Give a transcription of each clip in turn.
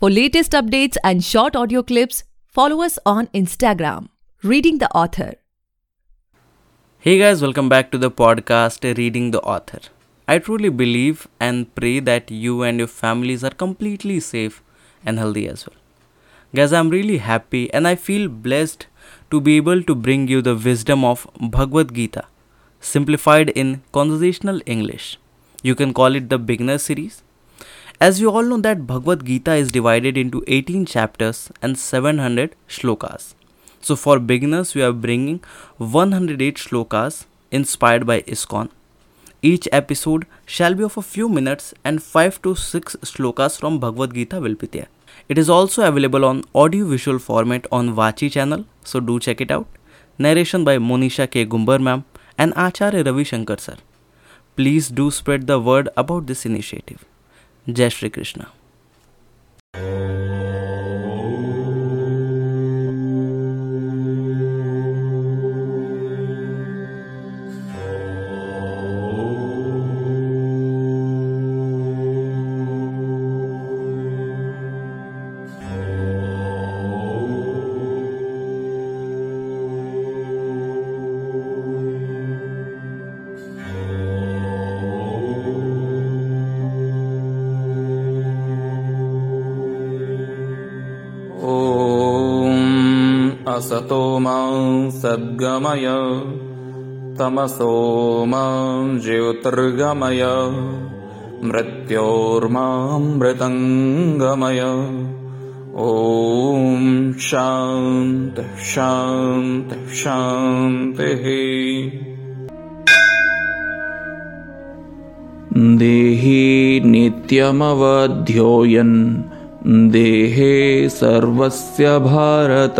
For latest updates and short audio clips, follow us on Instagram, Reading the Author. Hey guys, welcome back to the podcast Reading the Author. I truly believe and pray that you and your families are completely safe and healthy as well. Guys, I'm really happy and I feel blessed to be able to bring you the wisdom of Bhagavad Gita, simplified in conversational English. You can call it the beginner series. As you all know that Bhagavad Gita is divided into 18 chapters and 700 shlokas. So for beginners, we are bringing 108 shlokas inspired by ISKCON. Each episode shall be of a few minutes and 5 to 6 shlokas from Bhagavad Gita will be there. It is also available on audio visual format on Vachi channel, so do check it out. Narration by Monisha K. Gumbar ma'am and Acharya Ravi Shankar sir. Please do spread the word about this initiative. Jai Shri Krishna. असतो मां सद्गमय। तमसो मां ज्योतिर्गमय। मृत्योर्मां मृतङ्गमय ॐ शान्तिः शान्तिः शान्तिः। देहि नित्यमवध्योऽयन् देहे सर्वस्य भारत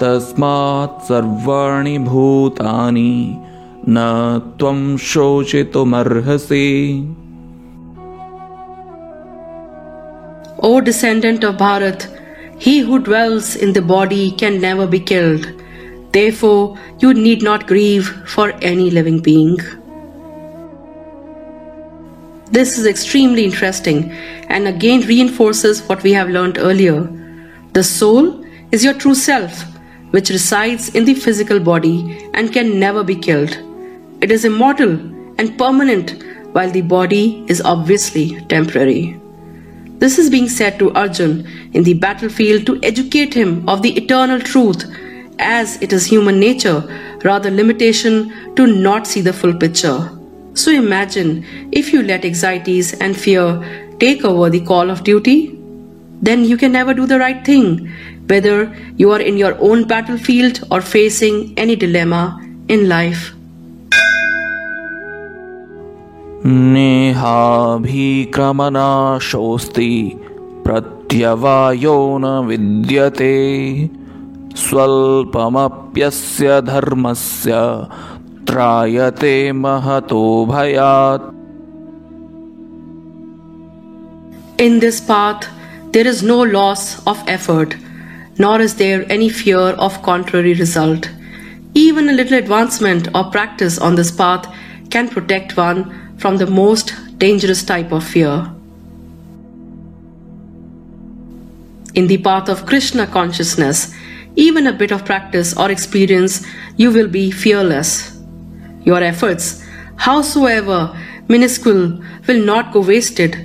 तस्मात् सर्वाणि भूतानि न त्वं शोचितुमर्हसि O descendant of Bharat, he who dwells in the body can never be killed. Therefore, you need not grieve for any living being. This is extremely interesting and again reinforces what we have learned earlier. The soul is your true self, which resides in the physical body and can never be killed. It is immortal and permanent, while the body is obviously temporary. This is being said to Arjun in the battlefield to educate him of the eternal truth, as it is human nature, rather limitation to not see the full picture. So imagine if you let anxieties and fear take over the call of duty, then you can never do the right thing, whether you are in your own battlefield or facing any dilemma in life. नेहाभिक्रमनाशोऽस्ति प्रत्यवायो न विद्यते स्वल्पमप्यस्य धर्मस्य त्रायते महतो भयात् In this path, there is no loss of effort, nor is there any fear of contrary result. Even a little advancement or practice on this path can protect one from the most dangerous type of fear. In the path of Krishna consciousness, even a bit of practice or experience, you will be fearless. Your efforts, howsoever minuscule, will not go wasted.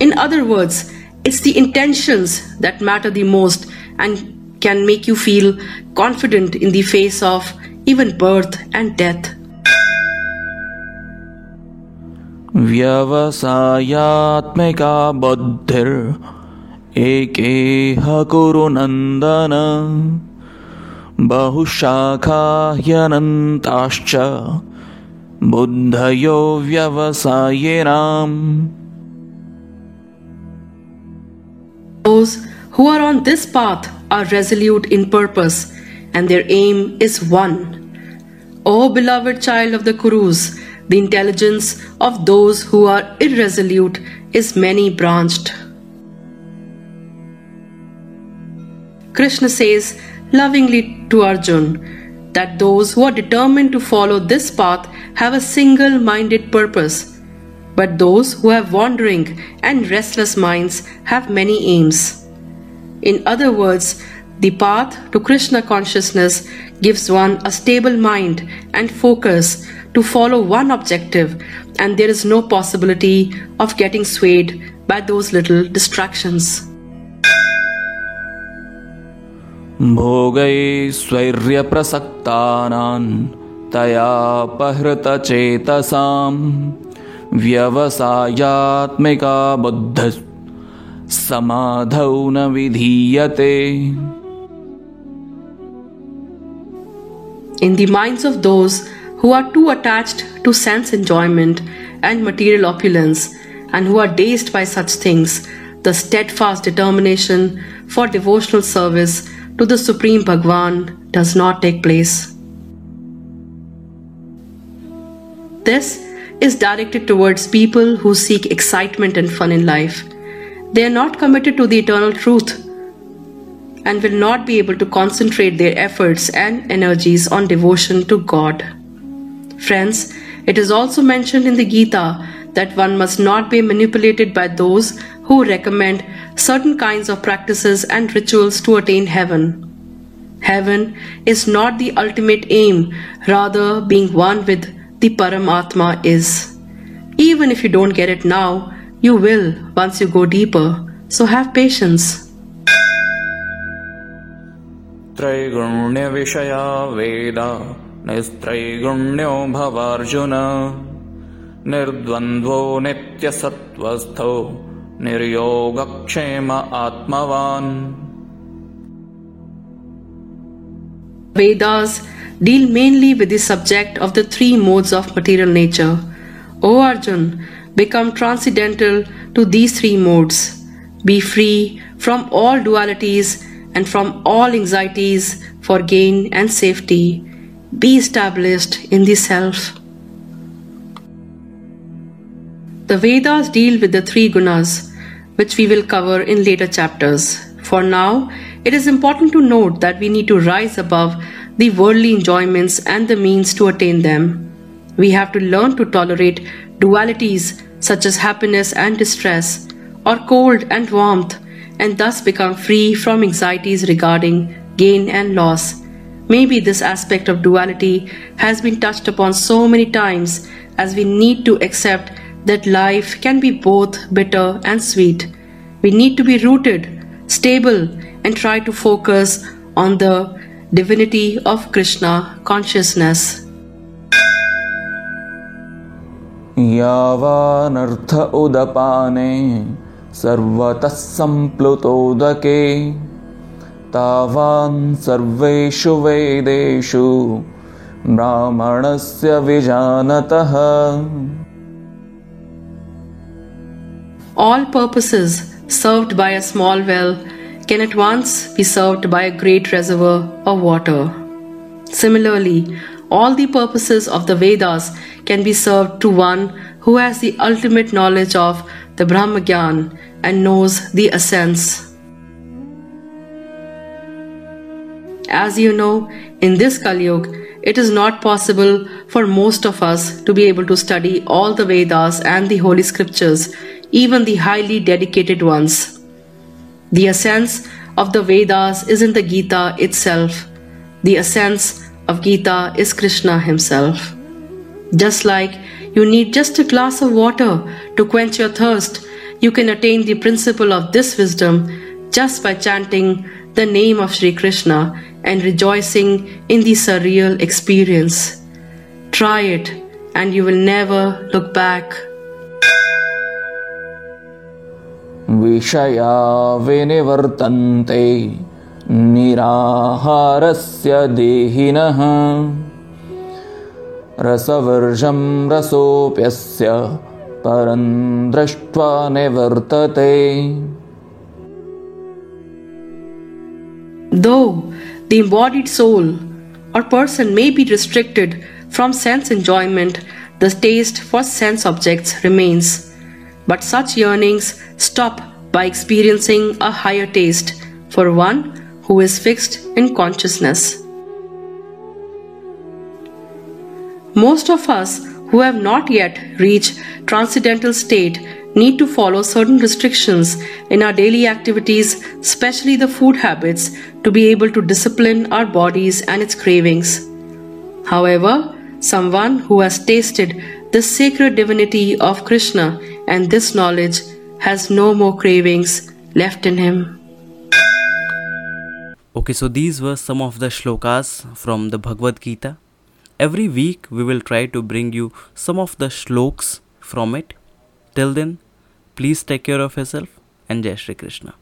In other words, it's the intentions that matter the most and can make you feel confident in the face of even birth and death. व्यवसायात्मिका बुद्धिर् एकेह कुरु नन्दन बहुशाखा ह्यनन्ताश्च बुद्धयो व्यवसायिनाम् Those who are on this path are resolute in purpose and their aim is one. O beloved child of the Kurus, the intelligence of those who are irresolute is many branched. Krishna says lovingly to Arjun that those who are determined to follow this path have a single minded purpose. but those who have wandering and restless minds have many aims. In other words, the path to Krishna consciousness gives one a stable mind and focus to follow one objective, and there is no possibility of getting swayed by those little distractions. भोगैश्वर्यप्रसक्तानां तयापहृतचेतसां व्यवसायात्मिका Buddha समाधौ न विधीयते In the minds of those who are too attached to sense enjoyment and material opulence and who are dazed by such things, the steadfast determination for devotional service to the Supreme Bhagwan does not take place. This is directed towards people who seek excitement and fun in life. They are not committed to the eternal truth and will not be able to concentrate their efforts and energies on devotion to God. Friends, it is also mentioned in the Gita that one must not be manipulated by those who recommend certain kinds of practices and rituals to attain heaven. Heaven is not the ultimate aim, rather, being one with the Paramatma is. Even if you don't get it now, you will once you go deeper. So have patience. त्रैगुण्यविषया Veda निस्त्रैगुण्यो भवार्जुन निर्द्वन्द्वो नित्यसत्त्वस्थो निर्योगक्षेम आत्मवान् Vedas deal mainly with the subject of the three modes of material nature. O Arjun, become transcendental to these three modes. Be free from all dualities and from all anxieties for gain and safety. Be established in the self. The Vedas deal with the three gunas, which we will cover in later chapters. For now, it is important to note that we need to rise above the worldly enjoyments and the means to attain them. We have to learn to tolerate dualities such as happiness and distress, or cold and warmth, and thus become free from anxieties regarding gain and loss. Maybe this aspect of duality has been touched upon so many times as we need to accept that life can be both bitter and sweet. We need to be rooted, stable, and try to focus on the divinity of Krishna consciousness. यावानर्थ उदपाने सर्वतः सम्प्लुतोदके तावान् सर्वेषु वेदेषु ब्राह्मणस्य विजानतः All purposes served by a small well can at once be served by a great reservoir of water. Similarly, all the purposes of the Vedas can be served to one who has the ultimate knowledge of the Brahmagyan and knows the essence. As you know, in this Kali Yuga, it is not possible for most of us to be able to study all the Vedas and the Holy Scriptures, even the highly dedicated ones. The essence of the Vedas is in the Gita itself. The essence of Gita is Krishna himself. Just like you need just a glass of water to quench your thirst, you can attain the principle of this wisdom just by chanting the name of Sri Krishna and rejoicing in the surreal experience. Try it and you will never look back. विषया विनिवर्तन्ते निराहारस्य देहिनः रसवर्जं रसोऽप्यस्य परं दृष्ट्वा निवर्तते Though the embodied soul or person may be restricted from sense enjoyment, the taste for sense objects remains. But such yearnings stop by experiencing a higher taste for one who is fixed in consciousness. Most of us who have not yet reached transcendental state need to follow certain restrictions in our daily activities, especially the food habits, to be able to discipline our bodies and its cravings. However, someone who has tasted the sacred divinity of Krishna and this knowledge has no more cravings left in him. Okay, so these were some of the shlokas from the Bhagavad Gita. Every week we will try to bring you some of the shloks from it. Till then, please take care of yourself and Jai Shri Krishna.